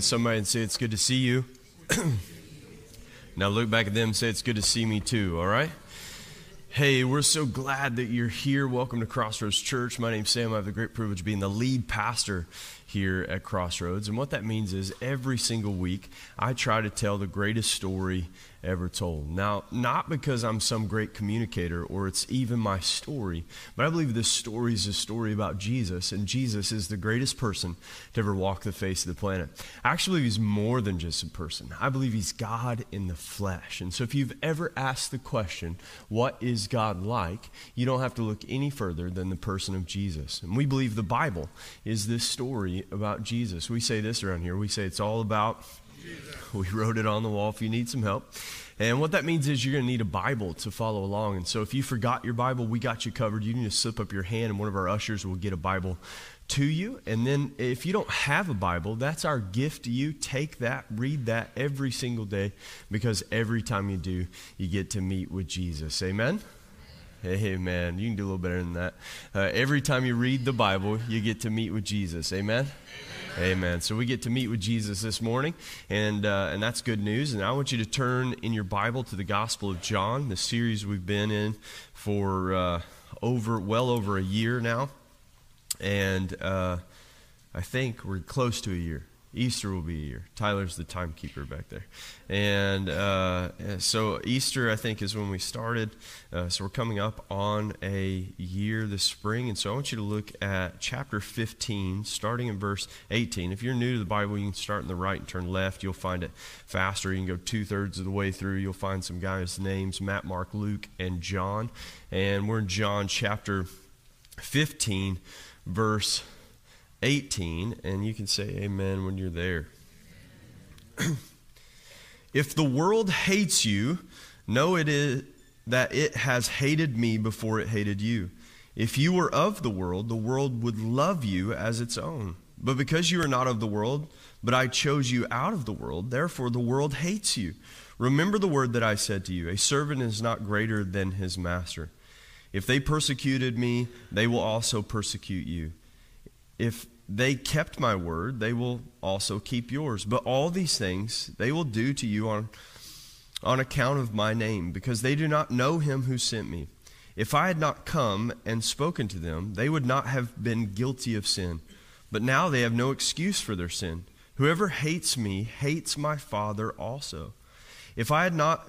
at somebody and say, It's good to see you. now look back at them and say, It's good to see me too, all right? Hey, we're so glad that you're here. Welcome to Crossroads Church. My name's Sam. I have the great privilege of being the lead pastor here at Crossroads. And what that means is every single week, I try to tell the greatest story ever told. Now, not because I'm some great communicator or it's even my story, but I believe this story is a story about Jesus, and Jesus is the greatest person to ever walk the face of the planet. I actually believe he's more than just a person, I believe he's God in the flesh. And so, if you've ever asked the question, What is God like? you don't have to look any further than the person of Jesus. And we believe the Bible is this story about Jesus. We say this around here we say it's all about we wrote it on the wall if you need some help. And what that means is you're going to need a Bible to follow along. And so if you forgot your Bible, we got you covered. You need to slip up your hand, and one of our ushers will get a Bible to you. And then if you don't have a Bible, that's our gift to you. Take that, read that every single day, because every time you do, you get to meet with Jesus. Amen? Hey, man, you can do a little better than that. Uh, every time you read the Bible, you get to meet with Jesus. Amen? Amen. Amen. So we get to meet with Jesus this morning, and, uh, and that's good news. And I want you to turn in your Bible to the Gospel of John, the series we've been in for uh, over well over a year now. And uh, I think we're close to a year. Easter will be a year. Tyler's the timekeeper back there. And uh, so Easter, I think, is when we started. Uh, so we're coming up on a year this spring. And so I want you to look at chapter 15, starting in verse 18. If you're new to the Bible, you can start in the right and turn left. You'll find it faster. You can go two thirds of the way through. You'll find some guys' names Matt, Mark, Luke, and John. And we're in John chapter 15, verse 18, and you can say amen when you're there. if the world hates you, know it is that it has hated me before it hated you. If you were of the world, the world would love you as its own. But because you are not of the world, but I chose you out of the world, therefore the world hates you. Remember the word that I said to you A servant is not greater than his master. If they persecuted me, they will also persecute you. If they kept my word, they will also keep yours. But all these things they will do to you on, on account of my name, because they do not know him who sent me. If I had not come and spoken to them, they would not have been guilty of sin. But now they have no excuse for their sin. Whoever hates me hates my Father also. If I had not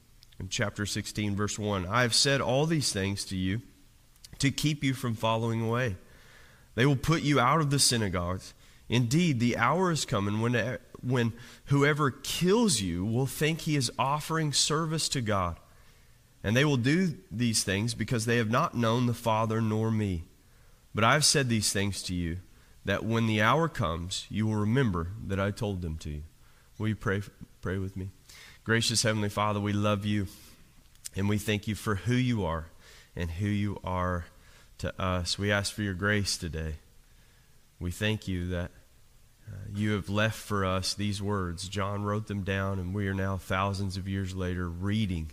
in chapter 16, verse 1 I have said all these things to you to keep you from falling away. They will put you out of the synagogues. Indeed, the hour is coming when, when whoever kills you will think he is offering service to God. And they will do these things because they have not known the Father nor me. But I have said these things to you, that when the hour comes, you will remember that I told them to you. Will you pray, pray with me? Gracious Heavenly Father, we love you and we thank you for who you are and who you are to us. We ask for your grace today. We thank you that uh, you have left for us these words. John wrote them down, and we are now thousands of years later reading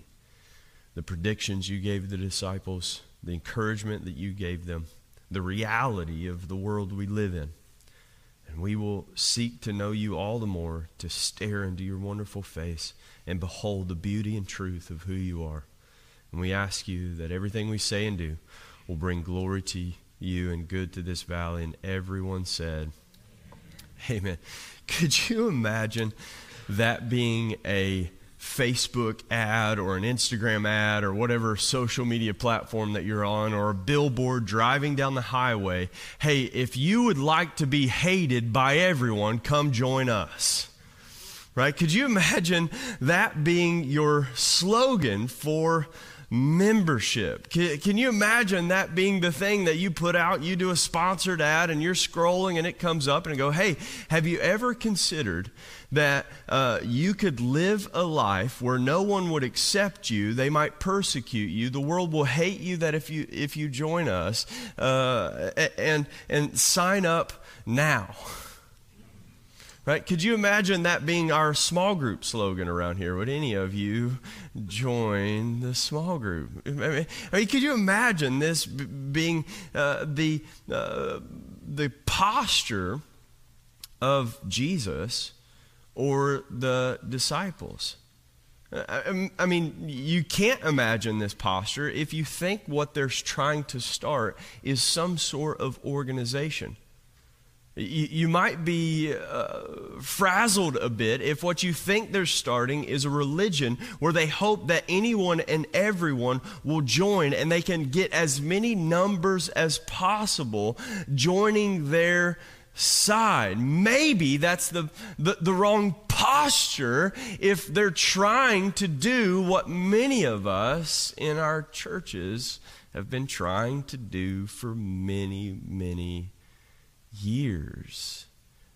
the predictions you gave the disciples, the encouragement that you gave them, the reality of the world we live in. And we will seek to know you all the more, to stare into your wonderful face and behold the beauty and truth of who you are. And we ask you that everything we say and do will bring glory to you and good to this valley. And everyone said, Amen. Could you imagine that being a Facebook ad or an Instagram ad or whatever social media platform that you're on or a billboard driving down the highway? Hey, if you would like to be hated by everyone, come join us right? Could you imagine that being your slogan for membership. Can, can, you imagine that being the thing that you put out? You do a sponsored ad and you're scrolling and it comes up and go, hey, have you ever considered that uh, you could live a life where no one would accept you? They might persecute you. The world will hate you that if you, if you join us uh, and, and sign up now. Right? Could you imagine that being our small group slogan around here? Would any of you join the small group? I mean, I mean could you imagine this b- being uh, the, uh, the posture of Jesus or the disciples? I, I mean, you can't imagine this posture if you think what they're trying to start is some sort of organization. You, you might be uh, frazzled a bit if what you think they're starting is a religion where they hope that anyone and everyone will join and they can get as many numbers as possible joining their side. Maybe that's the, the, the, wrong posture if they're trying to do what many of us in our churches have been trying to do for many, many years.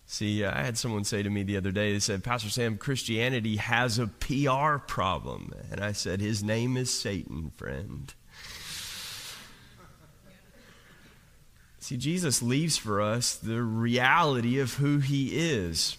See, I had someone say to me the other day, they said, Pastor Sam, Christianity has a PR problem. And I said, His name is Satan, friend. See, Jesus leaves for us the reality of who he is.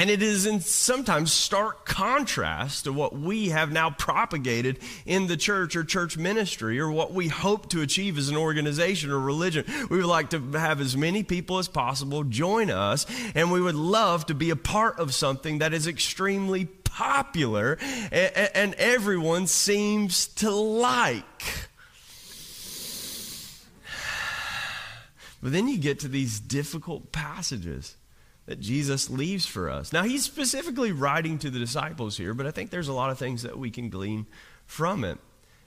And it is in sometimes stark contrast to what we have now propagated in the church or church ministry or what we hope to achieve as an organization or religion. We would like to have as many people as possible join us, and we would love to be a part of something that is extremely popular and, everyone seems to like. But then you get to these difficult passages that Jesus leaves for us. Now, he's specifically writing to the disciples here, but I think there's a lot of things that we can glean from it.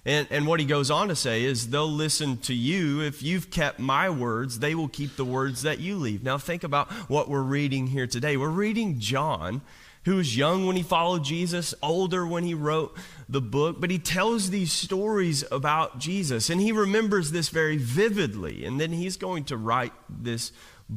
And, and what he goes on to say is, they'll listen to you. If you've kept my words, they will keep the words that you leave. Now, think about what we're reading here today. We're reading John, who was young when he followed Jesus, older when he wrote the book, but he tells these stories about Jesus. And he remembers this very vividly. And then he's going to write this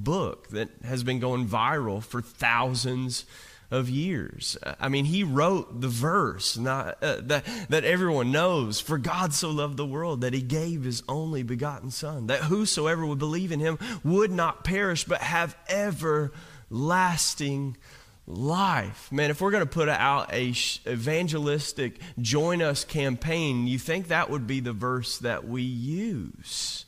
book that has been going viral for thousands of years. I mean, he wrote the verse not, uh, that, that everyone knows For God so loved the world that he gave his only begotten Son, that whosoever would believe in him would not perish but have everlasting life. Man, if we're going to put out a evangelistic join us campaign, you think that would be the verse that we use?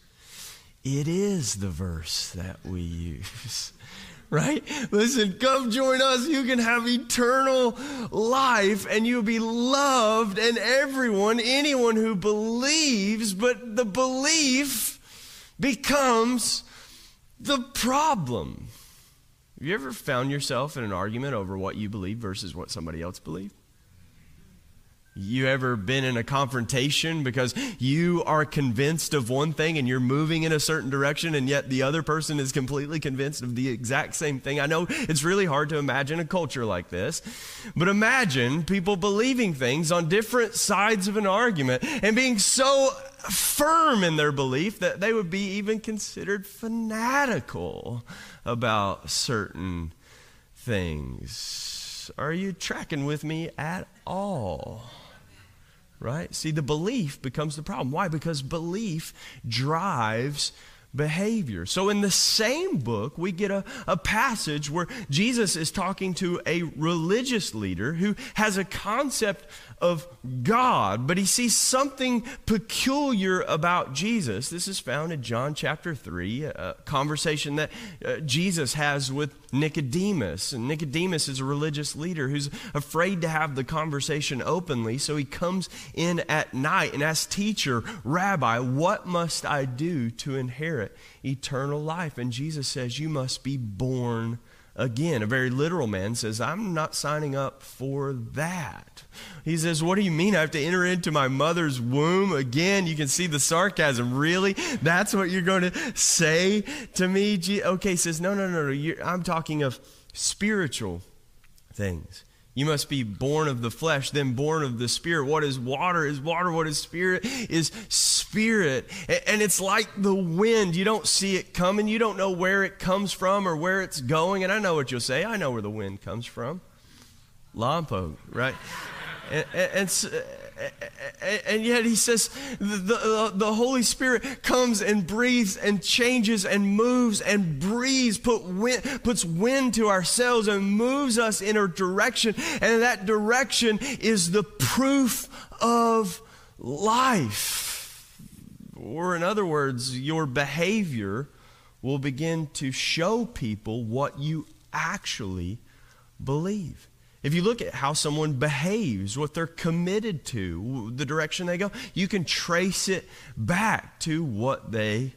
It is the verse that we use. Right? Listen, come join us. You can have eternal life and you'll be loved, and everyone, anyone who believes, but the belief becomes the problem. Have you ever found yourself in an argument over what you believe versus what somebody else believes? You ever been in a confrontation because you are convinced of one thing and you're moving in a certain direction, and yet the other person is completely convinced of the exact same thing? I know it's really hard to imagine a culture like this, but imagine people believing things on different sides of an argument and being so firm in their belief that they would be even considered fanatical about certain things. Are you tracking with me at all? Right? See, the belief becomes the problem. Why? Because belief drives behavior. So, in the same book, we get a, a passage where Jesus is talking to a religious leader who has a concept of God, but he sees something peculiar about Jesus. This is found in John chapter 3, a conversation that uh, Jesus has with Nicodemus. And Nicodemus is a religious leader who's afraid to have the conversation openly, so he comes in at night and asks, Teacher, Rabbi, what must I do to inherit eternal life? And Jesus says, You must be born again. A very literal man says, I'm not signing up for that. He says, What do you mean I have to enter into my mother's womb again? You can see the sarcasm. Really? That's what you're going to say to me? Okay, says, No, no, no, no. You're, I'm talking of spiritual things. You must be born of the flesh, then born of the spirit. What is water is water. What is spirit is spirit. And it's like the wind. You don't see it coming. You don't know where it comes from or where it's going. And I know what you'll say. I know where the wind comes from. Lompoc, right? and, and, and and yet he says the, the, the, Holy Spirit comes and breathes and changes and moves and breathes, put wind, puts wind to ourselves and moves us in a direction. And that direction is the proof of life. Or, in other words, your behavior will begin to show people what you actually believe. If you look at how someone behaves, what they're committed to, the direction they go, you can trace it back to what they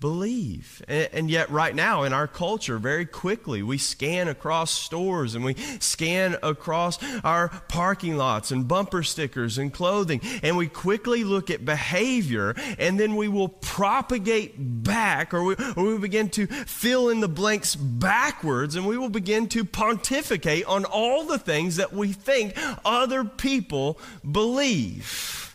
believe. And, yet, right now in our culture, very quickly, we scan across stores and we scan across our parking lots and bumper stickers and clothing, and we quickly look at behavior, and then we will propagate back, or we, or we begin to fill in the blanks backwards, and we will begin to pontificate on all the things that we think other people believe.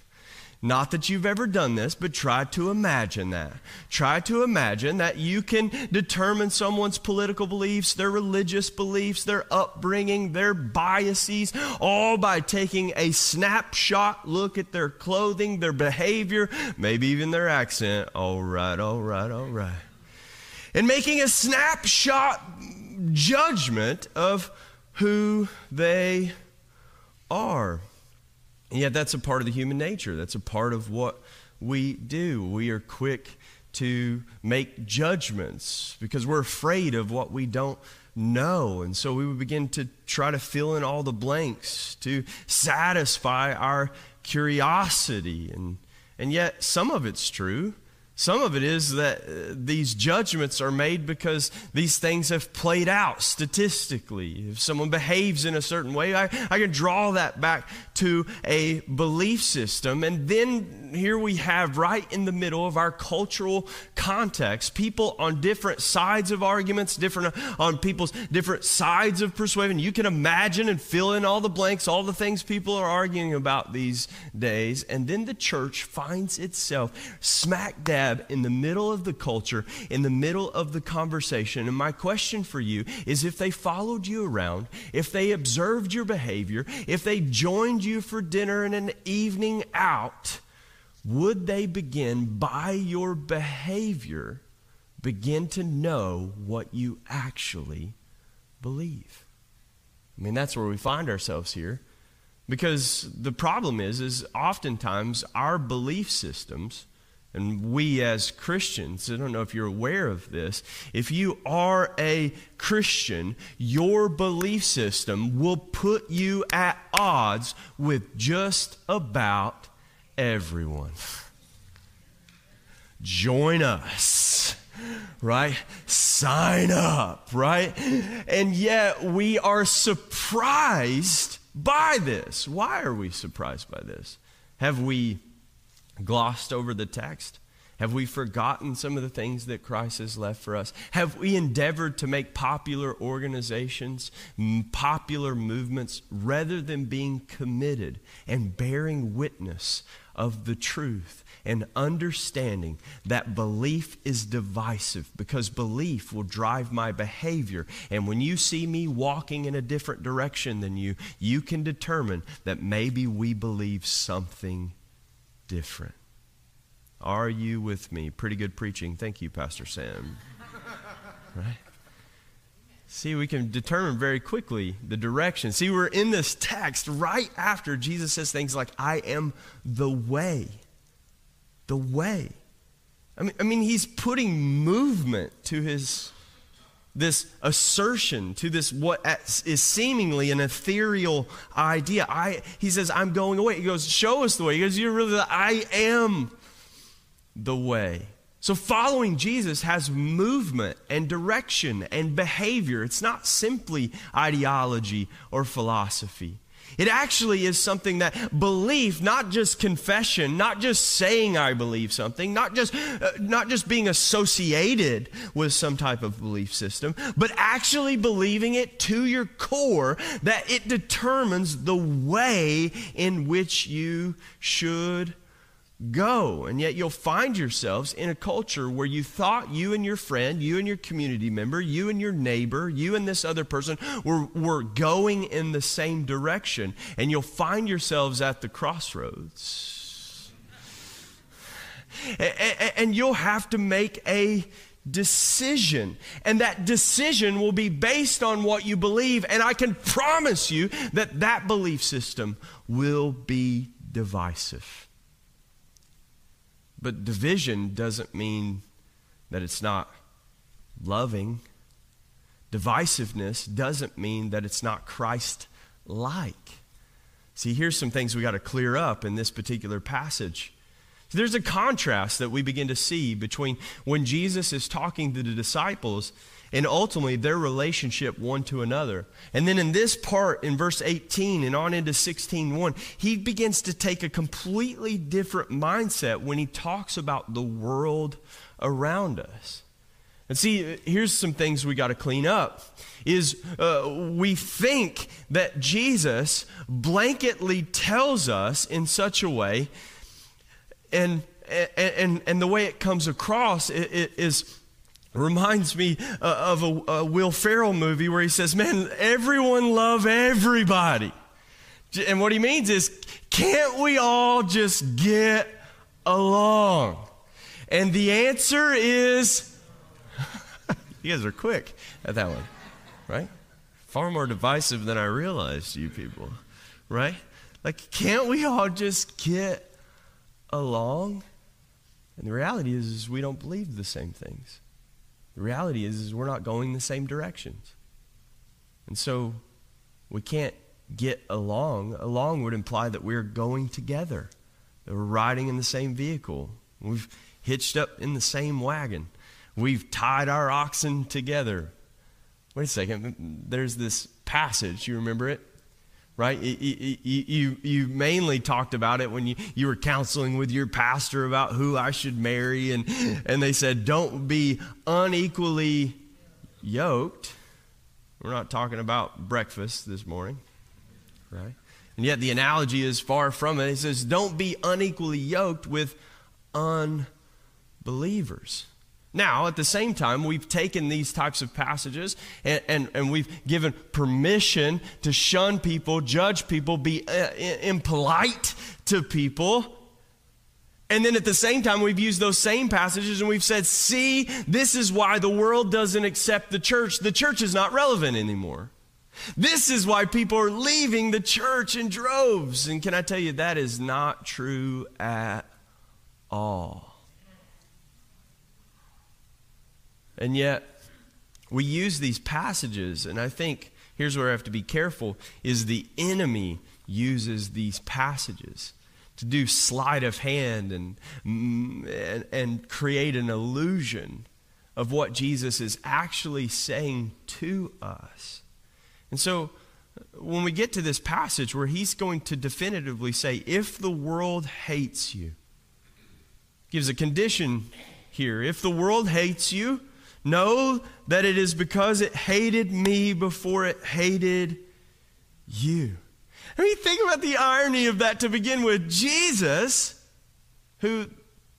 Not that you've ever done this, but try to imagine that. Try to imagine that you can determine someone's political beliefs, their religious beliefs, their upbringing, their biases, all by taking a snapshot look at their clothing, their behavior, maybe even their accent. All right, all right, all right. And making a snapshot judgment of who they are. And yet, that's a part of the human nature. That's a part of what we do. We are quick to make judgments because we're afraid of what we don't know. And so we would begin to try to fill in all the blanks to satisfy our curiosity. And, and yet, some of it's true. Some of it is that uh, these judgments are made because these things have played out statistically. If someone behaves in a certain way, I, I can draw that back to a belief system. And then here we have, right in the middle of our cultural context, people on different sides of arguments, different on people's different sides of persuasion. You can imagine and fill in all the blanks, all the things people are arguing about these days. And then the church finds itself smack dab dab in the middle of the culture, in the middle of the conversation. And my question for you is if they followed you around, if they observed your behavior, if they joined you for dinner and an evening out, would they begin by your behavior begin to know what you actually believe? I mean, that's where we find ourselves here. Because the problem is, is oftentimes our belief systems and we as Christians, I don't know if you're aware of this, if you are a Christian, your belief system will put you at odds with just about everyone. Join us right? Sign up, right? And yet we are surprised by this. Why are we surprised by this? Have we glossed over the text? Have we forgotten some of the things that Christ has left for us? Have we endeavored to make popular organizations, popular movements, rather than being committed and bearing witness of the truth and understanding that belief is divisive because belief will drive my behavior. And when you see me walking in a different direction than you, you can determine that maybe we believe something different. Are you with me? Pretty good preaching. Thank you, Pastor Sam. Right? See, we can determine very quickly the direction. See, we're in this text right after Jesus says things like, I am the way. The way. I mean, I mean he's putting movement to his this assertion to this what is seemingly an ethereal idea. I, he says, I'm going away. He goes, Show us the way. He goes, You're really the I am the way. So following Jesus has movement and direction and behavior. It's not simply ideology or philosophy. It actually is something that belief, not just confession, not just saying I believe something, not just uh, not just being associated with some type of belief system, but actually believing it to your core that it determines the way in which you should go. And yet you'll find yourselves in a culture where you thought you and your friend, you and your community member, you and your neighbor, you and this other person were, were going in the same direction. And you'll find yourselves at the crossroads. And you'll have to make a decision. And that decision will be based on what you believe. And I can promise you that that belief system will be divisive. But division doesn't mean that it's not loving. Divisiveness doesn't mean that it's not Christ like. See, here's some things we got to clear up in this particular passage. There's a contrast that we begin to see between when Jesus is talking to the disciples and ultimately their relationship one to another. And then in this part, in verse 18 and on into 16:1, he begins to take a completely different mindset when he talks about the world around us. And see, here's some things we got to clean up. Is uh, we think that Jesus blanketly tells us in such a way, and and and the way it comes across is reminds me uh, of a, a, Will Ferrell movie where he says, Man, everyone love everybody. And what he means is, can't we all just get along? And the answer is, you guys are quick at that one, right? Far more divisive than I realized, you people, right? Like, can't we all just get along? And the reality is, is we don't believe the same things. The reality is, is we're not going the same directions. And so we can't get along. Along would imply that we're going together, that we're riding in the same vehicle. We've hitched up in the same wagon. We've tied our oxen together. Wait a second. There's this passage. You remember it? Right? You, you, you, mainly talked about it when you, you were counseling with your pastor about who I should marry, and, and they said, don't be unequally yoked. We're not talking about breakfast this morning, right? And yet the analogy is far from it. It says, don't be unequally yoked with unbelievers. Now, at the same time, we've taken these types of passages and, and, and we've given permission to shun people, judge people, be uh, impolite to people. And then at the same time, we've used those same passages and we've said, see, this is why the world doesn't accept the church. The church is not relevant anymore. This is why people are leaving the church in droves. And can I tell you, that is not true at all. And yet, we use these passages, and I think here's where I have to be careful is the enemy uses these passages to do sleight of hand and, and, and create an illusion of what Jesus is actually saying to us. And so, when we get to this passage where he's going to definitively say, if the world hates you, gives a condition here. If the world hates you, Know that it is because it hated me before it hated you. I mean, think about the irony of that to begin with. Jesus, who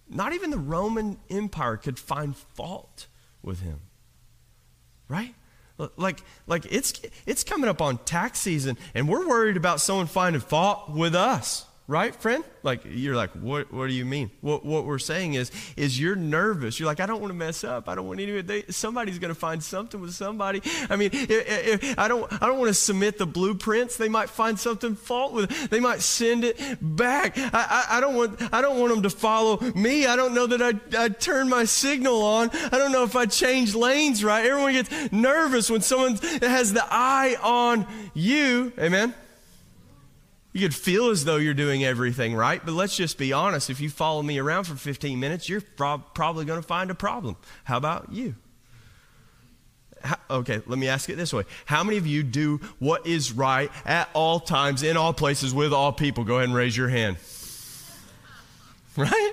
not even the Roman Empire could find fault with him. Right? Like, like it's, it's coming up on tax season, and we're worried about someone finding fault with us. Right, friend? Like you're like, what? What do you mean? What? What we're saying is, is you're nervous. You're like, I don't want to mess up. I don't want. They, somebody's going to find something with somebody. I mean, if, if, I don't. I don't want to submit the blueprints. They might find something fault with. It. They might send it back. I, I, I, don't want. I don't want them to follow me. I don't know that I I turn my signal on. I don't know if I change lanes right. Everyone gets nervous when someone has the eye on you. Amen. You could feel as though you're doing everything right, but let's just be honest. If you follow me around for 15 minutes, you're probably going to find a problem. How about you? How, okay, let me ask it this way. How many of you do what is right at all times, in all places, with all people? Go ahead and raise your hand. Right?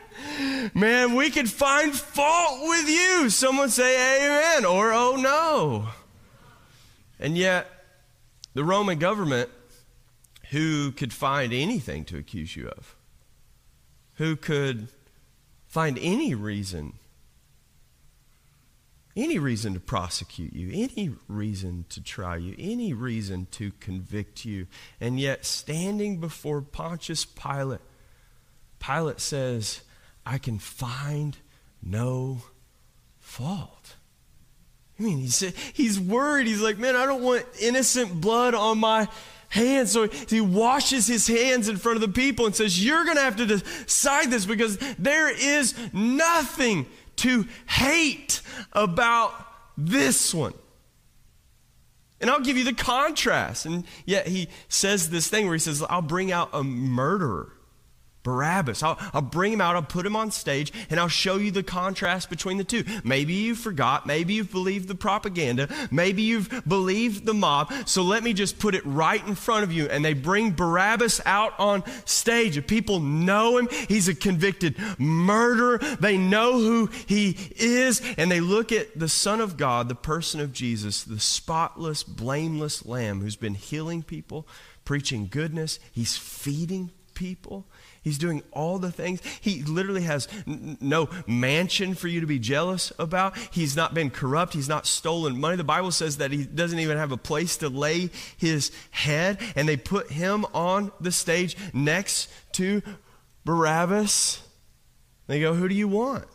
Man, we could find fault with you. Someone say amen or oh no. And yet, the Roman government, who could find anything to accuse you of, who could find any reason, any reason to prosecute you, any reason to try you, any reason to convict you. And yet, standing before Pontius Pilate, Pilate says, I can find no fault. I mean, he's, he's worried. He's like, man, I don't want innocent blood on my hands. So he washes his hands in front of the people and says, You're going to have to decide this because there is nothing to hate about this one. And I'll give you the contrast. And yet he says this thing where he says, I'll bring out a murderer. Barabbas. I'll, I'll, bring him out, I'll put him on stage, and I'll show you the contrast between the two. Maybe you forgot, maybe you've believed the propaganda, maybe you've believed the mob. So let me just put it right in front of you. And they bring Barabbas out on stage. If people know him, he's a convicted murderer. They know who he is, and they look at the Son of God, the person of Jesus, the spotless, blameless Lamb who's been healing people, preaching goodness, he's feeding people. He's doing all the things. He literally has n- no mansion for you to be jealous about. He's not been corrupt. He's not stolen money. The Bible says that he doesn't even have a place to lay his head. And they put him on the stage next to Barabbas. They go, Who do you want?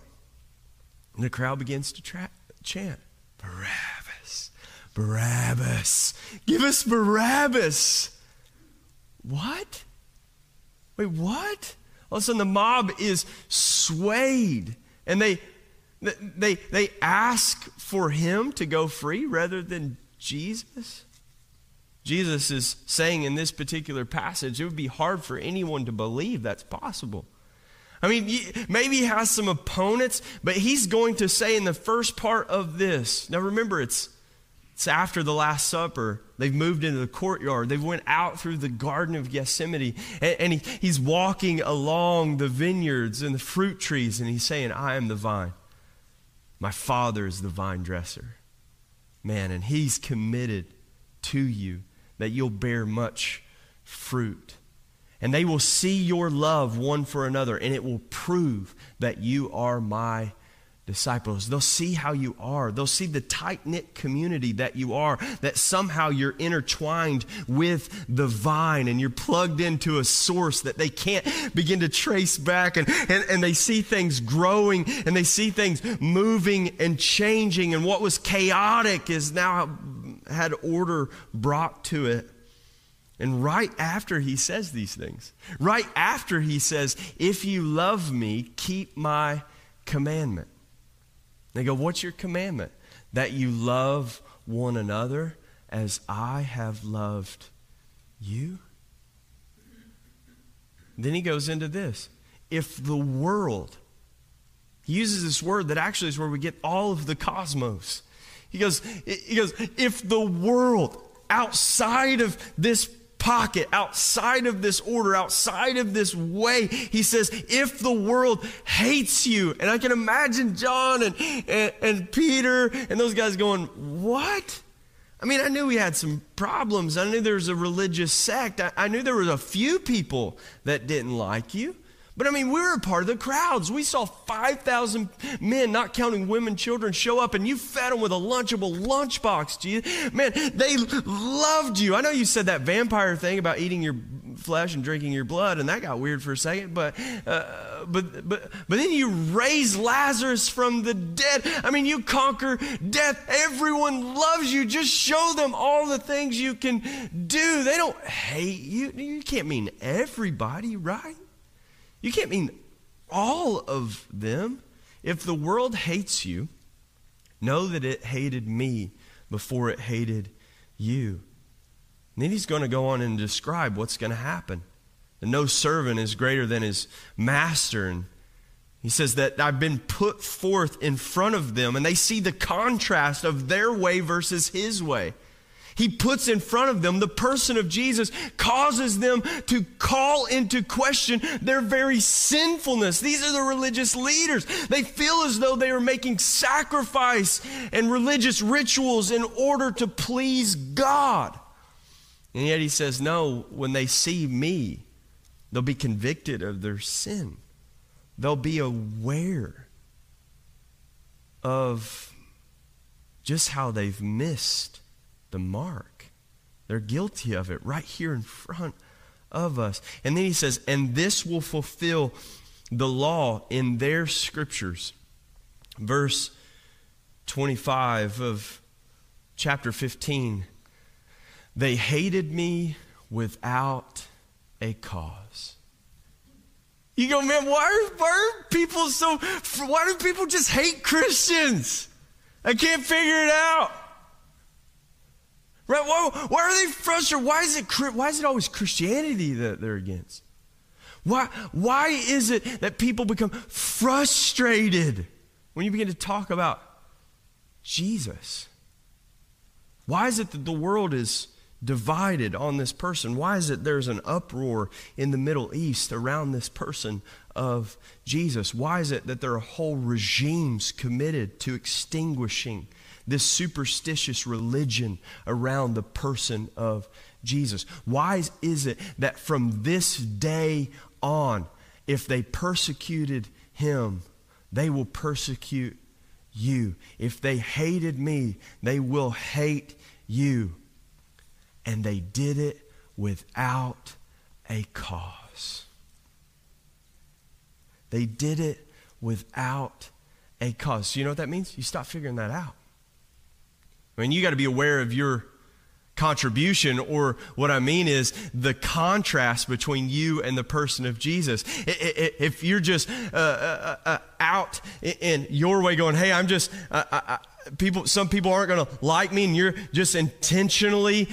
And the crowd begins to tra- chant, Barabbas, Barabbas, give us Barabbas. What? Wait, what? All of a sudden, the mob is swayed, and they they they ask for him to go free rather than Jesus. Jesus is saying in this particular passage, it would be hard for anyone to believe that's possible. I mean, maybe he has some opponents, but he's going to say in the first part of this. Now remember, it's it's after the Last Supper. They've moved into the courtyard. They've went out through the Garden of Gethsemane. And, and he, he's walking along the vineyards and the fruit trees, and he's saying, I am the vine. My Father is the vine dresser. Man, and he's committed to you that you'll bear much fruit. And they will see your love one for another, and it will prove that you are my disciples. They'll see how you are. They'll see the tight knit community that you are, that somehow you're intertwined with the vine and you're plugged into a source that they can't begin to trace back. And, and, and they see things growing and they see things moving and changing. And what was chaotic is now had order brought to it. And right after he says these things, right after he says, If you love me, keep my commandment. They go, What's your commandment? That you love one another as I have loved you? Then he goes into this. If the world, he uses this word that actually is where we get all of the cosmos. He goes, he goes, if the world outside of this pocket, outside of this order, outside of this way. He says, if the world hates you, and I can imagine John and, and, and Peter and those guys going, what? I mean, I knew we had some problems. I knew there was a religious sect. I, I knew there was a few people that didn't like you. But I mean, we were a part of the crowds. We saw 5,000 men, not counting women, children, show up, and you fed them with a lunchable lunchbox, Jesus. Man, they loved you. I know you said that vampire thing about eating your flesh and drinking your blood, and that got weird for a second, but, uh, but, but, but then you raise Lazarus from the dead. I mean, you conquer death. Everyone loves you. Just show them all the things you can do. They don't hate you. You can't mean everybody, right? You can't mean all of them. If the world hates you, know that it hated me before it hated you. And then he's going to go on and describe what's going to happen. And no servant is greater than his master. And He says that I've been put forth in front of them, and they see the contrast of their way versus his way. He puts in front of them the person of Jesus, causes them to call into question their very sinfulness. These are the religious leaders. They feel as though they are making sacrifice and religious rituals in order to please God. And yet he says, No, when they see me, they'll be convicted of their sin. They'll be aware of just how they've missed the mark. They're guilty of it right here in front of us. And then he says, and this will fulfill the law in their scriptures. Verse 25 of chapter 15. They hated me without a cause. You go, man, why are, why are people so, why do people just hate Christians? I can't figure it out. Right? Why, why are they frustrated? Why is, it, why is it always Christianity that they're against? Why, why is it that people become frustrated when you begin to talk about Jesus? Why is it that the world is divided on this person? Why is it there's an uproar in the Middle East around this person of Jesus? Why is it that there are whole regimes committed to extinguishing this superstitious religion around the person of Jesus? Why is it that from this day on, if they persecuted him, they will persecute you? If they hated me, they will hate you. And they did it without a cause. They did it without a cause. So you know what that means? You stop figuring that out. I mean, you got to be aware of your contribution, or what I mean is the contrast between you and the person of Jesus. If you're just uh, uh, uh, out in your way going, hey, I'm just, uh, uh, uh, people, some people aren't going to like me, and you're just intentionally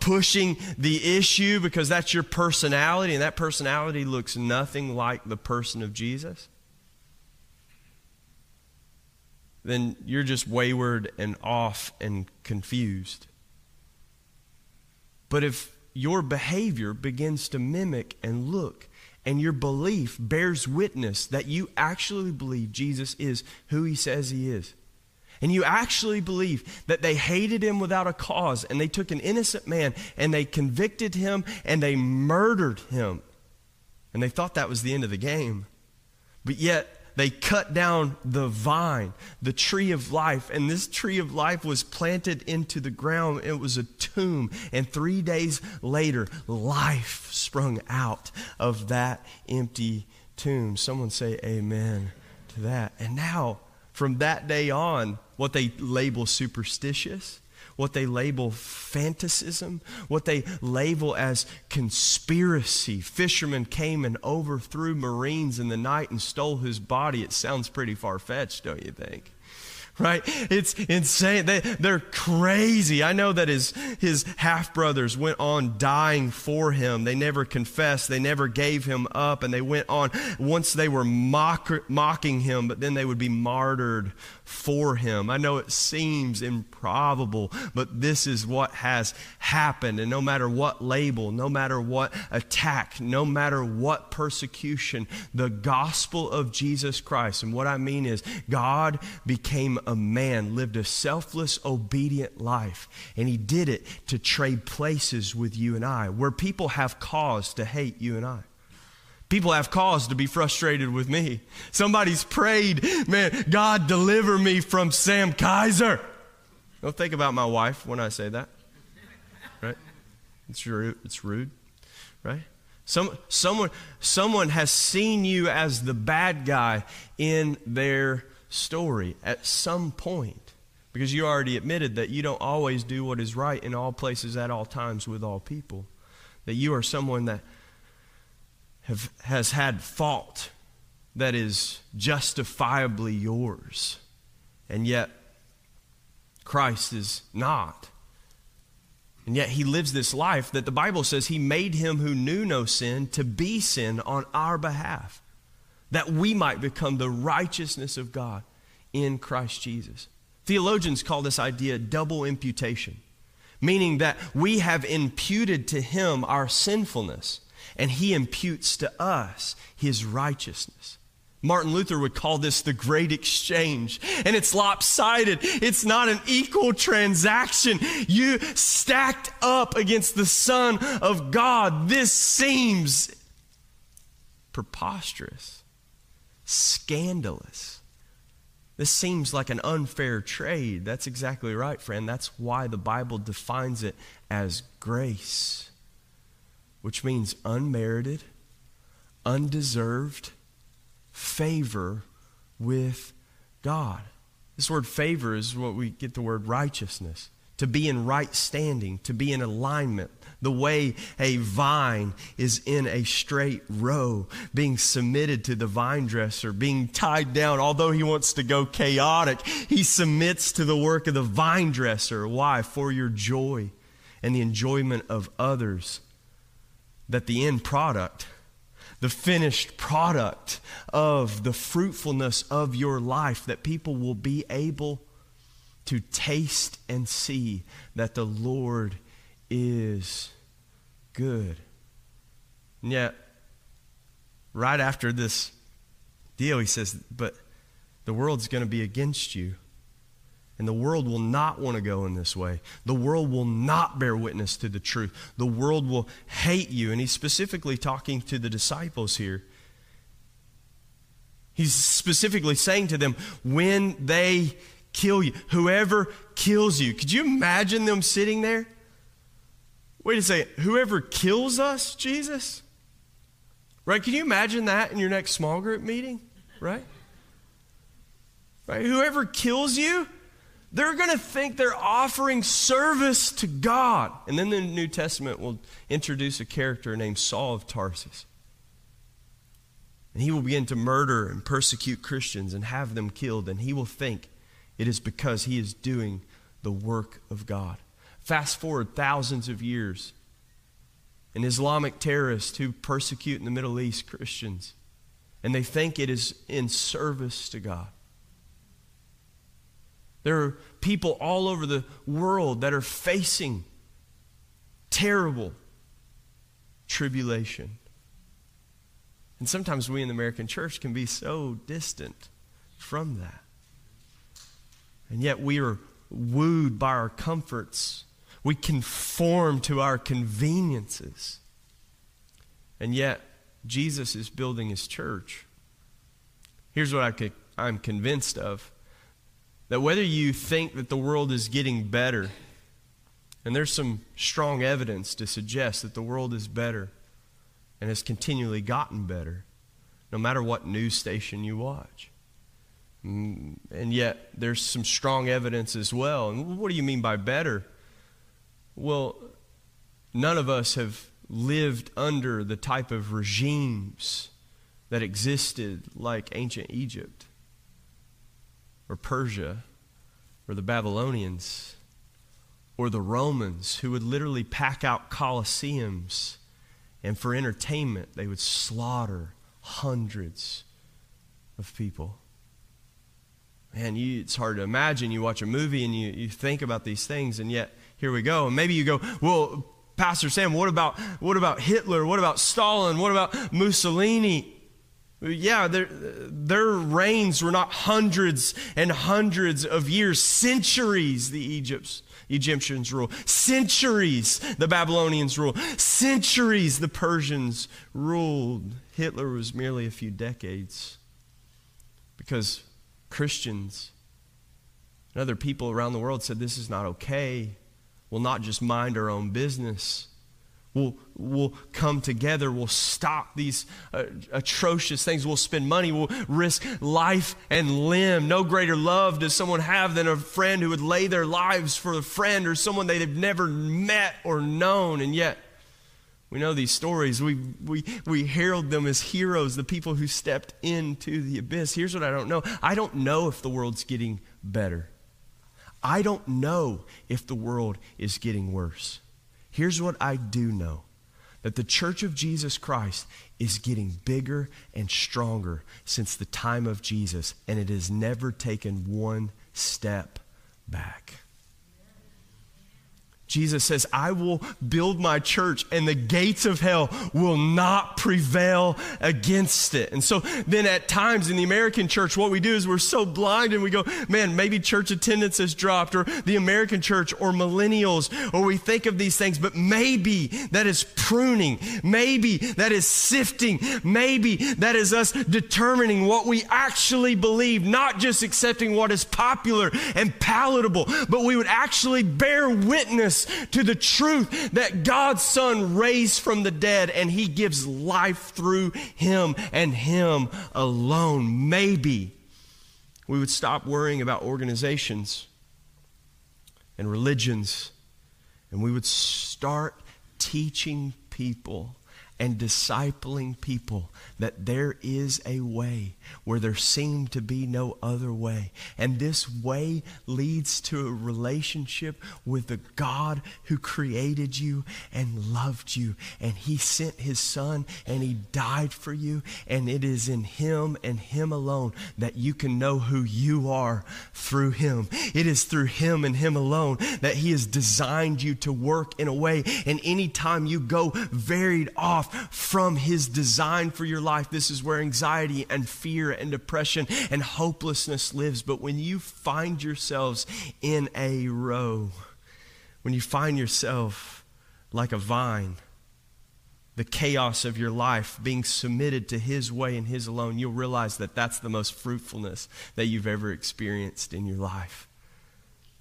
pushing the issue because that's your personality, and that personality looks nothing like the person of Jesus. Then you're just wayward and off and confused. But if your behavior begins to mimic and look, and your belief bears witness that you actually believe Jesus is who he says he is, and you actually believe that they hated him without a cause, and they took an innocent man and they convicted him and they murdered him, and they thought that was the end of the game. But yet, they cut down the vine, the tree of life, and this tree of life was planted into the ground. It was a tomb. And three days later, life sprung out of that empty tomb. Someone say amen to that. And now, from that day on, what they label superstitious what they label fantasism, what they label as conspiracy. Fishermen came and overthrew Marines in the night and stole his body. It sounds pretty far fetched, don't you think? right? It's insane. They, they're crazy. I know that his, his half brothers went on dying for him. They never confessed, they never gave him up, and they went on once they were mock, mocking him, but then they would be martyred for him. I know it seems improbable, but this is what has happened. And no matter what label, no matter what attack, no matter what persecution, the gospel of Jesus Christ, and what I mean is God became a man, lived a selfless, obedient life, and he did it to trade places with you and I, where people have cause to hate you and I. People have cause to be frustrated with me. Somebody's prayed, man, God deliver me from Sam Kaiser. Don't think about my wife when I say that. Right? It's rude. It's rude. Right? Some, someone, someone has seen you as the bad guy in their story at some point because you already admitted that you don't always do what is right in all places at all times with all people. That you are someone that have, has had fault that is justifiably yours, and yet Christ is not. And yet he lives this life that the Bible says he made him who knew no sin to be sin on our behalf. that we might become the righteousness of God in Christ Jesus. Theologians call this idea double imputation, meaning that we have imputed to him our sinfulness, and he imputes to us his righteousness. Martin Luther would call this the great exchange. And it's lopsided. It's not an equal transaction. You stacked up against the Son of God. This seems preposterous, scandalous. This seems like an unfair trade. That's exactly right, friend. That's why the Bible defines it as grace, which means unmerited, undeserved favor with God. This word favor is what we get the word righteousness. To be in right standing, to be in alignment, the way a vine is in a straight row, being submitted to the vine dresser, being tied down. Although he wants to go chaotic, he submits to the work of the vine dresser. Why? For your joy and the enjoyment of others. That the end product the finished product of the fruitfulness of your life, that people will be able to taste and see that the Lord is good. And yet, right after this deal, he says, But the world's going to be against you. And the world will not want to go in this way. The world will not bear witness to the truth. The world will hate you. And he's specifically talking to the disciples here. He's specifically saying to them, when they kill you, whoever kills you. Could you imagine them sitting there? Wait a second, whoever kills us, Jesus? Right? Can you imagine that in your next small group meeting? Right? Right? Whoever kills you, they're going to think they're offering service to God. And then the New Testament will introduce a character named Saul of Tarsus. And he will begin to murder and persecute Christians and have them killed. And he will think it is because he is doing the work of God. Fast forward thousands of years. An Islamic terrorist who persecute in the Middle East Christians. And they think it is in service to God. There are people all over the world that are facing terrible tribulation. And sometimes we in the American church can be so distant from that. And yet we are wooed by our comforts. We conform to our conveniences. And yet, Jesus is building his church. Here's what I am convinced of that whether you think that the world is getting better, and there's some strong evidence to suggest that the world is better and has continually gotten better, no matter what news station you watch. Mm, and yet, there's some strong evidence as well. And what do you mean by better? Well, none of us have lived under the type of regimes that existed like ancient Egypt or Persia or the Babylonians or the Romans who would literally pack out colosseums and for entertainment they would slaughter hundreds of people. Man, you, it's hard to imagine. You watch a movie and you, you think about these things, and yet here we go. And maybe you go, well, Pastor Sam, what about, what about Hitler? What about Stalin? What about Mussolini? Yeah, their, their reigns were not hundreds and hundreds of years, centuries the Egypts, Egyptians rule, centuries the Babylonians rule, centuries the Persians ruled. Hitler was merely a few decades because Christians and other people around the world said this is not okay. We'll not just mind our own business We'll, we'll come together. We'll stop these uh, atrocious things. We'll spend money. We'll risk life and limb. No greater love does someone have than a friend who would lay their lives for a friend or someone they've never met or known. And yet, we know these stories. We, we, we herald them as heroes, the people who stepped into the abyss. Here's what I don't know I don't know if the world's getting better, I don't know if the world is getting worse. Here's what I do know that the church of Jesus Christ is getting bigger and stronger since the time of Jesus, and it has never taken one step back. Jesus says, I will build my church and the gates of hell will not prevail against it. And so then at times in the American church, what we do is we're so blind and we go, man, maybe church attendance has dropped or the American church or millennials, or we think of these things, but maybe that is pruning. Maybe that is sifting. Maybe that is us determining what we actually believe, not just accepting what is popular and palatable, but we would actually bear witness to the truth that God's Son raised from the dead and He gives life through Him and Him alone. Maybe we would stop worrying about organizations and religions and we would start teaching people and discipling people that there is a way where there seemed to be no other way. And this way leads to a relationship with the God who created you and loved you. And He sent His Son and He died for you. And it is in Him and Him alone that you can know who you are through Him. It is through Him and Him alone that He has designed you to work in a way. And anytime you go varied off from His design for your life, this is where anxiety and fear and depression and hopelessness lives. But when you find yourselves in a row, when you find yourself like a vine, the chaos of your life being submitted to His way and His alone, you'll realize that that's the most fruitfulness that you've ever experienced in your life.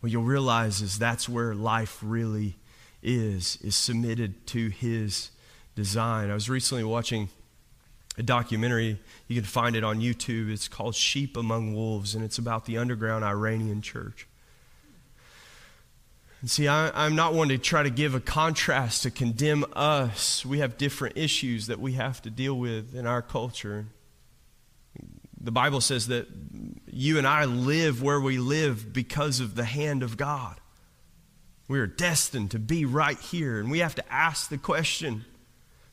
What you'll realize is that's where life really is, is submitted to His design. I was recently watching a documentary. You can find it on YouTube. It's called Sheep Among Wolves, and it's about the underground Iranian church. And see, I, am not one to try to give a contrast to condemn us. We have different issues that we have to deal with in our culture. The Bible says that you and I live where we live because of the hand of God. We are destined to be right here, and we have to ask the question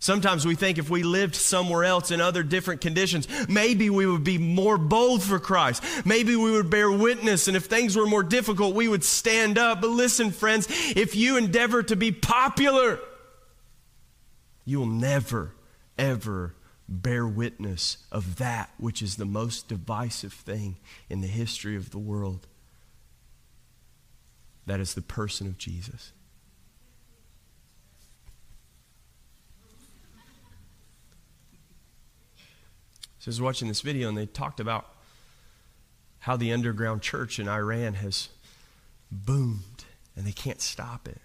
Sometimes we think if we lived somewhere else in other different conditions, maybe we would be more bold for Christ. Maybe we would bear witness, and if things were more difficult, we would stand up. But listen, friends, if you endeavor to be popular, you will never, ever bear witness of that which is the most divisive thing in the history of the world. That is the person of Jesus. So I was watching this video and they talked about how the underground church in Iran has boomed and they can't stop it.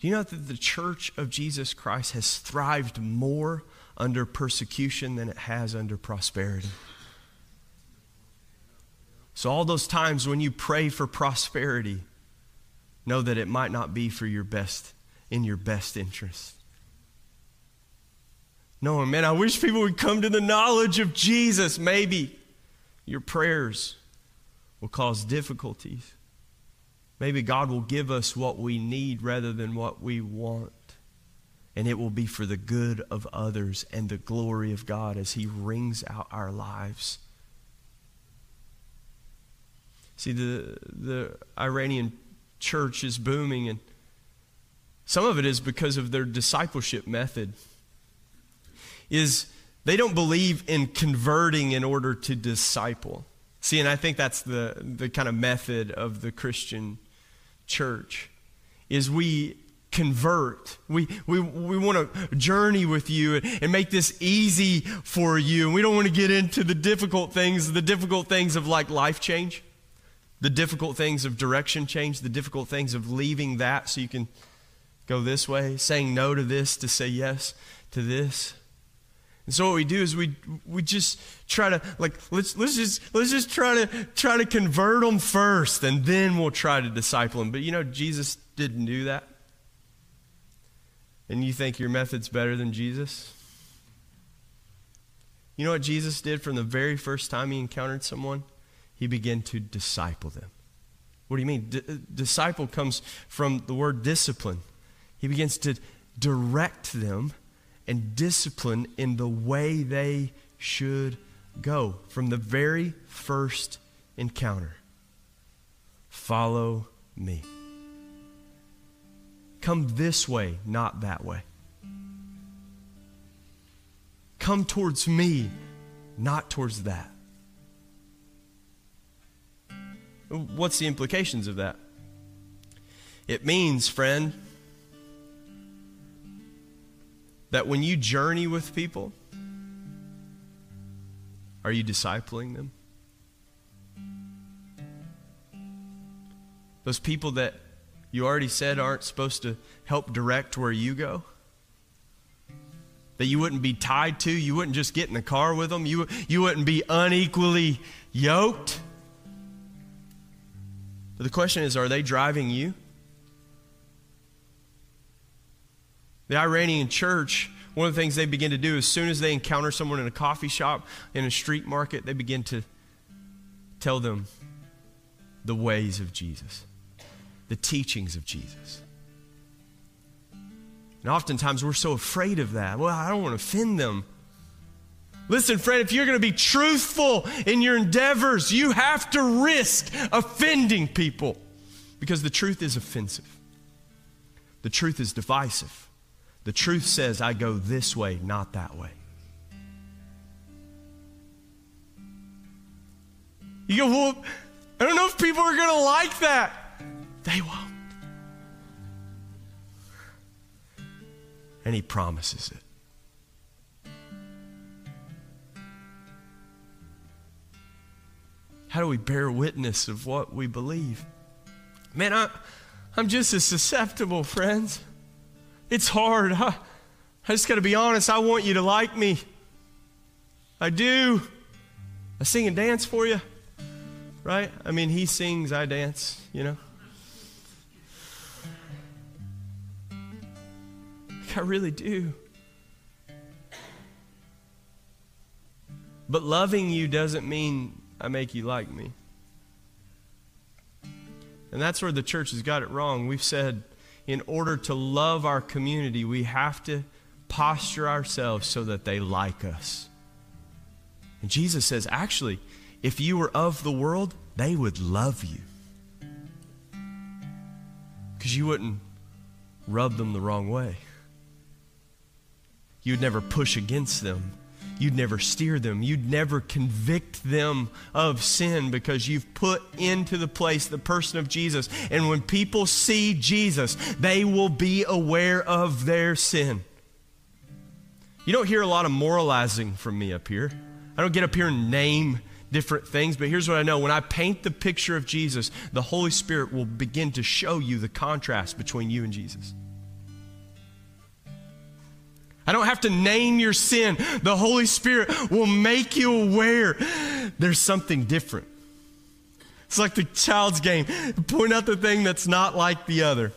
Do you know that the church of Jesus Christ has thrived more under persecution than it has under prosperity? So, all those times when you pray for prosperity, know that it might not be for your best, in your best interest. No, man, I wish people would come to the knowledge of Jesus. Maybe your prayers will cause difficulties. Maybe God will give us what we need rather than what we want. And it will be for the good of others and the glory of God as He wrings out our lives. See, the, the Iranian church is booming, and some of it is because of their discipleship method is they don't believe in converting in order to disciple. See, and I think that's the, the kind of method of the Christian church is we convert. We, we, we want to journey with you and, and make this easy for you. And we don't want to get into the difficult things, the difficult things of like life change, the difficult things of direction change, the difficult things of leaving that so you can go this way, saying no to this to say yes to this. And so what we do is we we just try to like let's let's just let's just try to try to convert them first and then we'll try to disciple them. But you know Jesus didn't do that. And you think your method's better than Jesus? You know what Jesus did from the very first time he encountered someone? He began to disciple them. What do you mean? D- disciple comes from the word discipline. He begins to direct them and discipline in the way they should go from the very first encounter. Follow me. Come this way, not that way. Come towards me, not towards that. What's the implications of that? It means, friend, that when you journey with people, are you discipling them? Those people that you already said aren't supposed to help direct where you go? That you wouldn't be tied to, you wouldn't just get in the car with them, you, you wouldn't be unequally yoked. But the question is are they driving you? The Iranian church, one of the things they begin to do as soon as they encounter someone in a coffee shop, in a street market, they begin to tell them the ways of Jesus, the teachings of Jesus. And oftentimes we're so afraid of that. Well, I don't want to offend them. Listen, friend, if you're going to be truthful in your endeavors, you have to risk offending people because the truth is offensive. The truth is divisive. The truth says, I go this way, not that way. You go, well, I don't know if people are going to like that. They won't. And he promises it. How do we bear witness of what we believe? Man, I, I'm just as susceptible, friends. It's hard. I, I just got to be honest. I want you to like me. I do. I sing and dance for you. Right? I mean, he sings, I dance, you know? I really do. But loving you doesn't mean I make you like me. And that's where the church has got it wrong. We've said, in order to love our community, we have to posture ourselves so that they like us. And Jesus says, actually, if you were of the world, they would love you. Because you wouldn't rub them the wrong way. You'd never push against them You'd never steer them. You'd never convict them of sin because you've put into the place the person of Jesus. And when people see Jesus, they will be aware of their sin. You don't hear a lot of moralizing from me up here. I don't get up here and name different things, but here's what I know. When I paint the picture of Jesus, the Holy Spirit will begin to show you the contrast between you and Jesus. I don't have to name your sin. The Holy Spirit will make you aware there's something different. It's like the child's game. Point out the thing that's not like the other.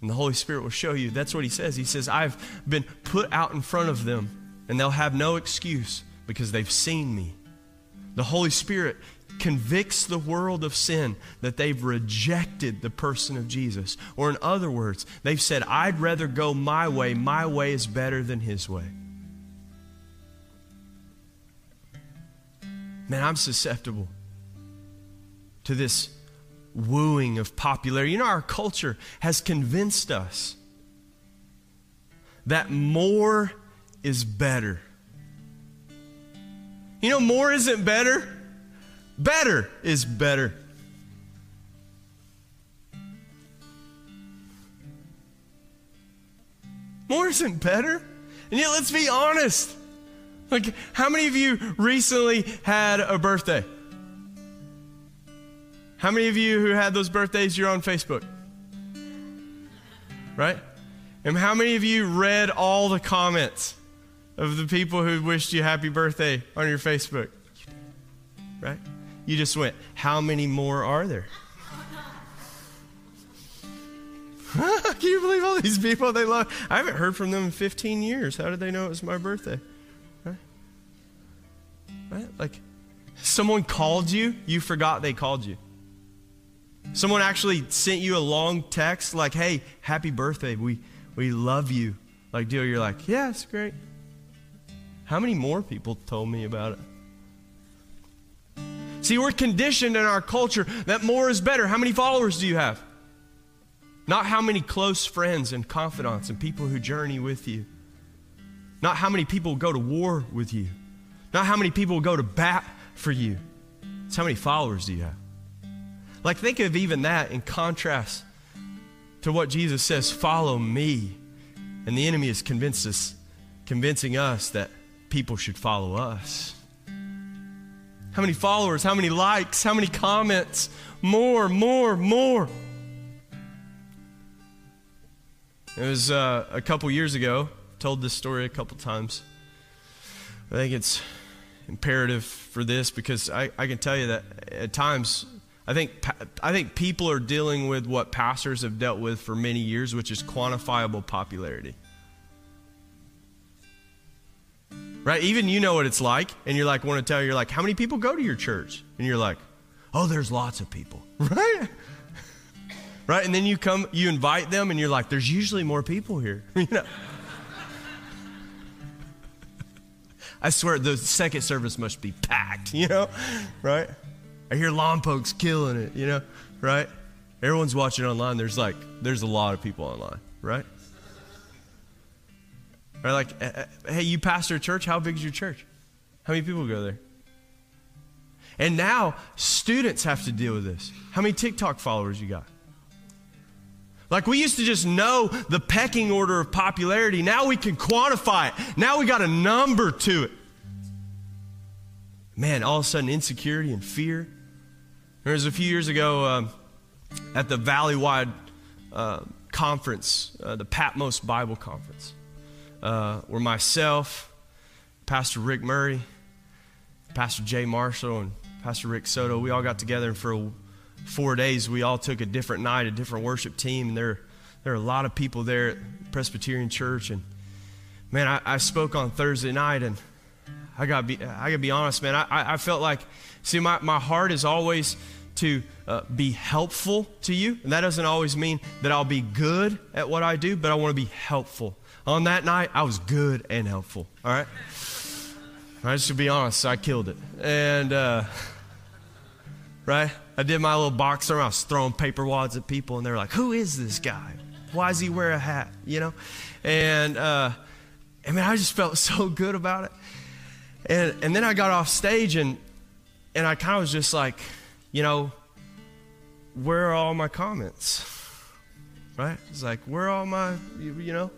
And the Holy Spirit will show you. That's what he says. He says, I've been put out in front of them, and they'll have no excuse because they've seen me. The Holy Spirit convicts the world of sin that they've rejected the person of Jesus. Or, in other words, they've said, I'd rather go my way. My way is better than his way. Man, I'm susceptible to this wooing of popularity. You know, our culture has convinced us that more is better. You know, more isn't better. Better is better. More isn't better. And yet, let's be honest. Like, how many of you recently had a birthday? How many of you who had those birthdays, you're on Facebook? Right? And how many of you read all the comments of the people who wished you happy birthday on your Facebook? Right? You just went, How many more are there? Can you believe all these people they love? I haven't heard from them in 15 years. How did they know it was my birthday? Right? Right? Like, someone called you, you forgot they called you. Someone actually sent you a long text like, hey, happy birthday. We, we love you. like deal, you're like, yeah, it's great. How many more people told me about it? See, we're conditioned in our culture that more is better. How many followers do you have? Not how many close friends and confidants and people who journey with you. Not how many people go to war with you. Not how many people go to bat for you. It's how many followers do you have? Like, think of even that in contrast to what Jesus says follow me. And the enemy has convinced us, convincing us that people should follow us. How many followers? How many likes? How many comments? More, more, more. It was uh, a couple years ago. Told this story a couple times. I think it's imperative for this because I, I can tell you that at times I think I think people are dealing with what pastors have dealt with for many years, which is quantifiable popularity. Right? Even you know what it's like, and you're like, want to tell, you're like, how many people go to your church? And you're like, oh, there's lots of people. Right? right? And then you come, you invite them, and you're like, there's usually more people here. you know? I swear the second service must be packed, you know? Right? I hear Lompoc's killing it, you know? Right? Everyone's watching online. There's like, there's a lot of people online, right? Or like, eh, eh, hey, you pastor a church? How big is your church? How many people go there? And now students have to deal with this. How many TikTok followers you got? Like we used to just know the pecking order of popularity. Now we can quantify it. Now we got a number to it. Man, all of a sudden insecurity and fear. There was a few years ago um, at the Valleywide uh, conference, uh, the Patmos Bible Conference uh, were myself, Pastor Rick Murray, Pastor Jay Marshall, and Pastor Rick Soto. We all got together, and for four days, we all took a different night, a different worship team. And there, there are a lot of people there at Presbyterian Church. And man, I, I spoke on Thursday night, and I got be, I got to be honest, man. I, I felt like, see, my, my heart is always to uh, be helpful to you. And that doesn't always mean that I'll be good at what I do, but I want to be helpful. On that night, I was good and helpful. All right? I just to be honest, I killed it. And, uh, right? I did my little boxer. I was throwing paper wads at people, and they were like, Who is this guy? Why does he wear a hat? You know? And, uh, I mean, I just felt so good about it. And, and then I got off stage, and, and I kind of was just like, you know, where are all my comments? Right? It's like, where are all my, you, you know?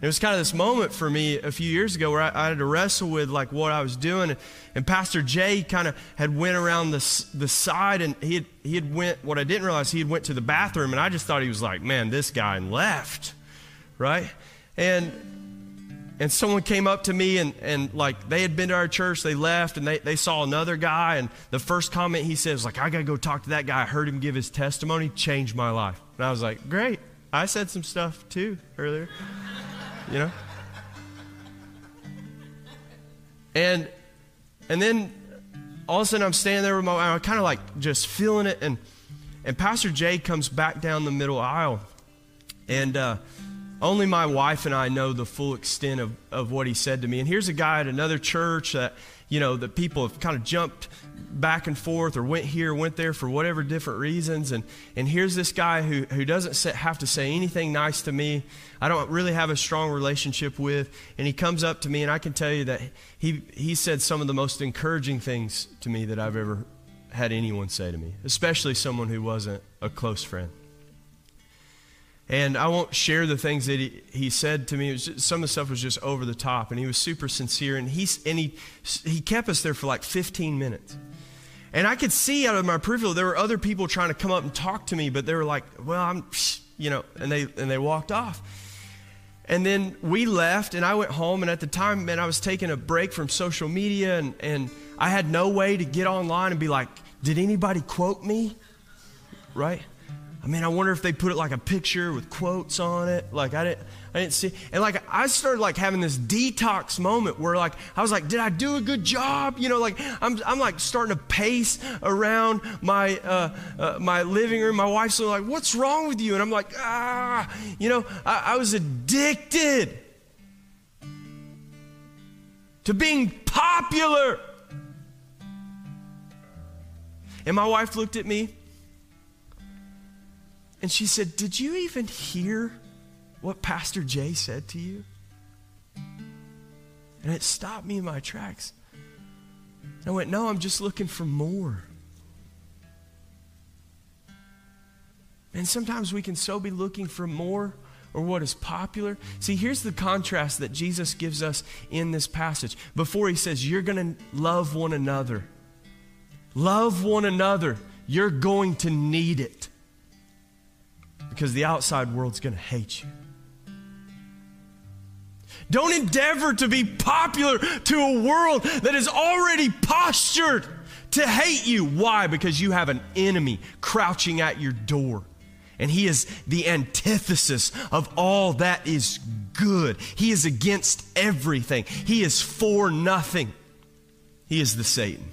It was kind of this moment for me a few years ago where I, I had to wrestle with like what I was doing, and, and Pastor Jay kind of had went around the the side, and he had, he had went. What I didn't realize he had went to the bathroom, and I just thought he was like, man, this guy, and left, right? And and someone came up to me and, and like they had been to our church they left and they, they saw another guy and the first comment he said was like i gotta go talk to that guy i heard him give his testimony changed my life and i was like great i said some stuff too earlier you know? And and then all of a sudden I'm standing there with my I'm kind of like just feeling it and and Pastor Jay comes back down the middle aisle and uh, only my wife and I know the full extent of, of what he said to me. And here's a guy at another church that, you know, that people have kind of jumped back and forth or went here, went there for whatever different reasons. And, and here's this guy who, who doesn't say, have to say anything nice to me. I don't really have a strong relationship with. And he comes up to me, and I can tell you that he, he said some of the most encouraging things to me that I've ever had anyone say to me, especially someone who wasn't a close friend. And I won't share the things that he, he said to me. Just, some of the stuff was just over the top, and he was super sincere. And, he and he, he kept us there for like 15 minutes. And I could see out of my peripheral there were other people trying to come up and talk to me, but they were like, well, I'm, you know, and they, and they walked off. And then we left, and I went home. And at the time, man, I was taking a break from social media, and, and I had no way to get online and be like, did anybody quote me? Right? I mean, I wonder if they put it like a picture with quotes on it. Like I didn't, I didn't see. And like I started like having this detox moment where like I was like, did I do a good job? You know, like I'm, I'm like starting to pace around my uh, uh, my living room. My wife's like, what's wrong with you? And I'm like, ah, you know, I, I was addicted to being popular. And my wife looked at me and she said, Did you even hear what Pastor Jay said to you? And it stopped me in my tracks. I went, No, I'm just looking for more. And sometimes we can so be looking for more or what is popular. See, here's the contrast that Jesus gives us in this passage. Before he says, You're going to love one another. Love one another. You're going to need it because the outside world's going to hate you. Don't endeavor to be popular to a world that is already postured to hate you. Why? Because you have an enemy crouching at your door. And he is the antithesis of all that is good. He is against everything. He is for nothing. He is the Satan.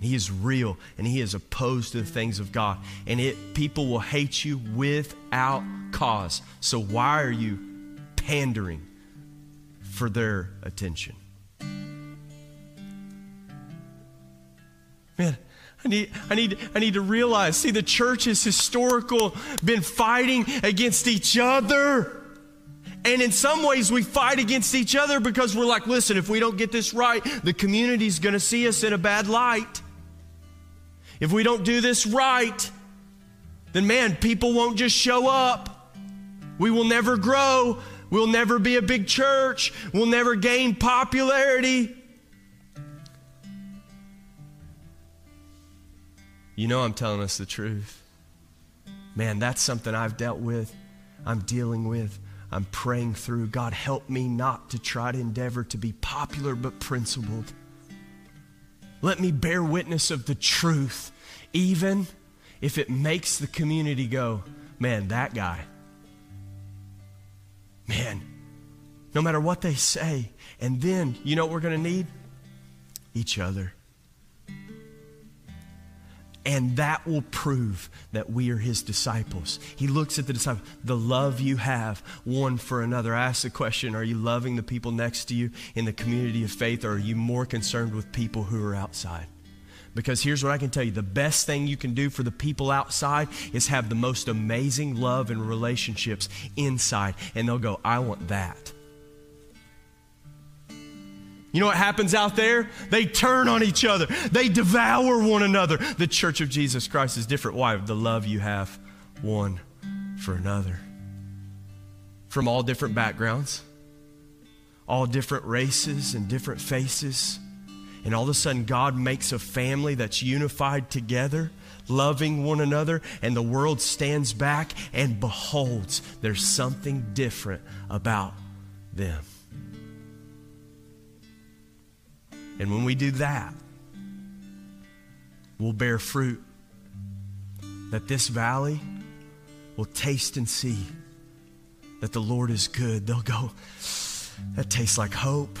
He is real and he is opposed to the things of God. And it people will hate you without cause. So why are you pandering for their attention? Man, I need, I need, I need to realize, see, the church has historical been fighting against each other. And in some ways, we fight against each other because we're like, listen, if we don't get this right, the community's going to see us in a bad light. If we don't do this right, then man, people won't just show up. We will never grow. We'll never be a big church. We'll never gain popularity. You know, I'm telling us the truth. Man, that's something I've dealt with. I'm dealing with. I'm praying through. God, help me not to try to endeavor to be popular but principled. Let me bear witness of the truth, even if it makes the community go, man, that guy. Man, no matter what they say. And then, you know what we're going to need? Each other. And that will prove that we are his disciples. He looks at the disciples, the love you have one for another. I ask the question Are you loving the people next to you in the community of faith, or are you more concerned with people who are outside? Because here's what I can tell you the best thing you can do for the people outside is have the most amazing love and relationships inside. And they'll go, I want that. You know what happens out there? They turn on each other. They devour one another. The church of Jesus Christ is different. Why? The love you have one for another. From all different backgrounds, all different races and different faces. And all of a sudden, God makes a family that's unified together, loving one another, and the world stands back and beholds there's something different about them. And when we do that, we'll bear fruit that this valley will taste and see that the Lord is good. They'll go, that tastes like hope.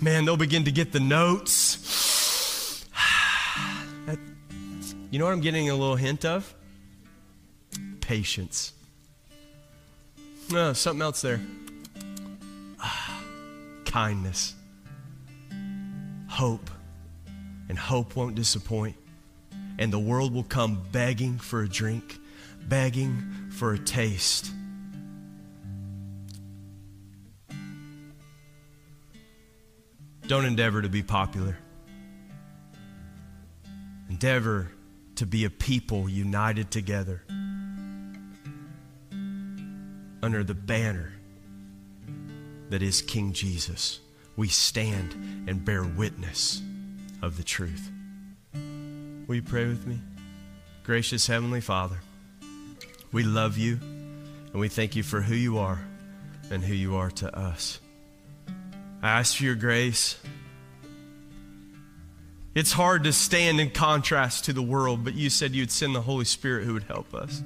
Man, they'll begin to get the notes. that, you know what I'm getting a little hint of? Patience. No, something else there kindness, hope, and hope won't disappoint. And the world will come begging for a drink, begging for a taste. Don't endeavor to be popular. Endeavor to be a people united together under the banner that is King Jesus, we stand and bear witness of the truth. Will you pray with me? Gracious Heavenly Father, we love you and we thank you for who you are and who you are to us. I ask for your grace It's hard to stand in contrast to the world, but you said you'd send the Holy Spirit who would help us.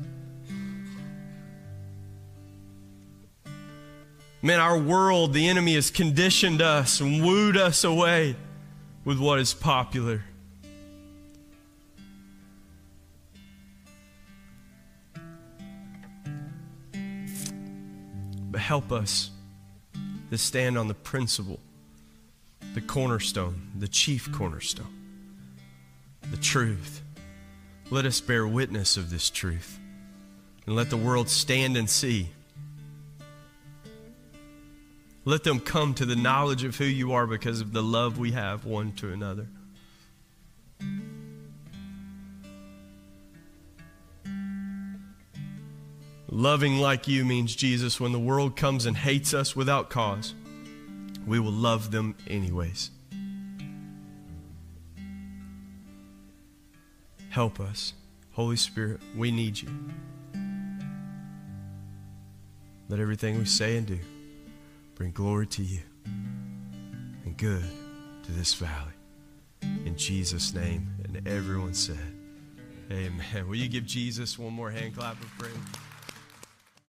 Man, our world, the enemy has conditioned us and wooed us away with what is popular. But help us to stand on the principle, the cornerstone, the chief cornerstone, the truth. Let us bear witness of this truth and let the world stand and see. Let them come to the knowledge of who you are because of the love we have one to another. Loving like you means, Jesus, when the world comes and hates us without cause, we will love them anyways. Help us. Holy Spirit, we need you. Let everything we say and do bring glory to you and good to this valley. In Jesus' name. And everyone said, Amen. Will you give Jesus one more hand clap of praise?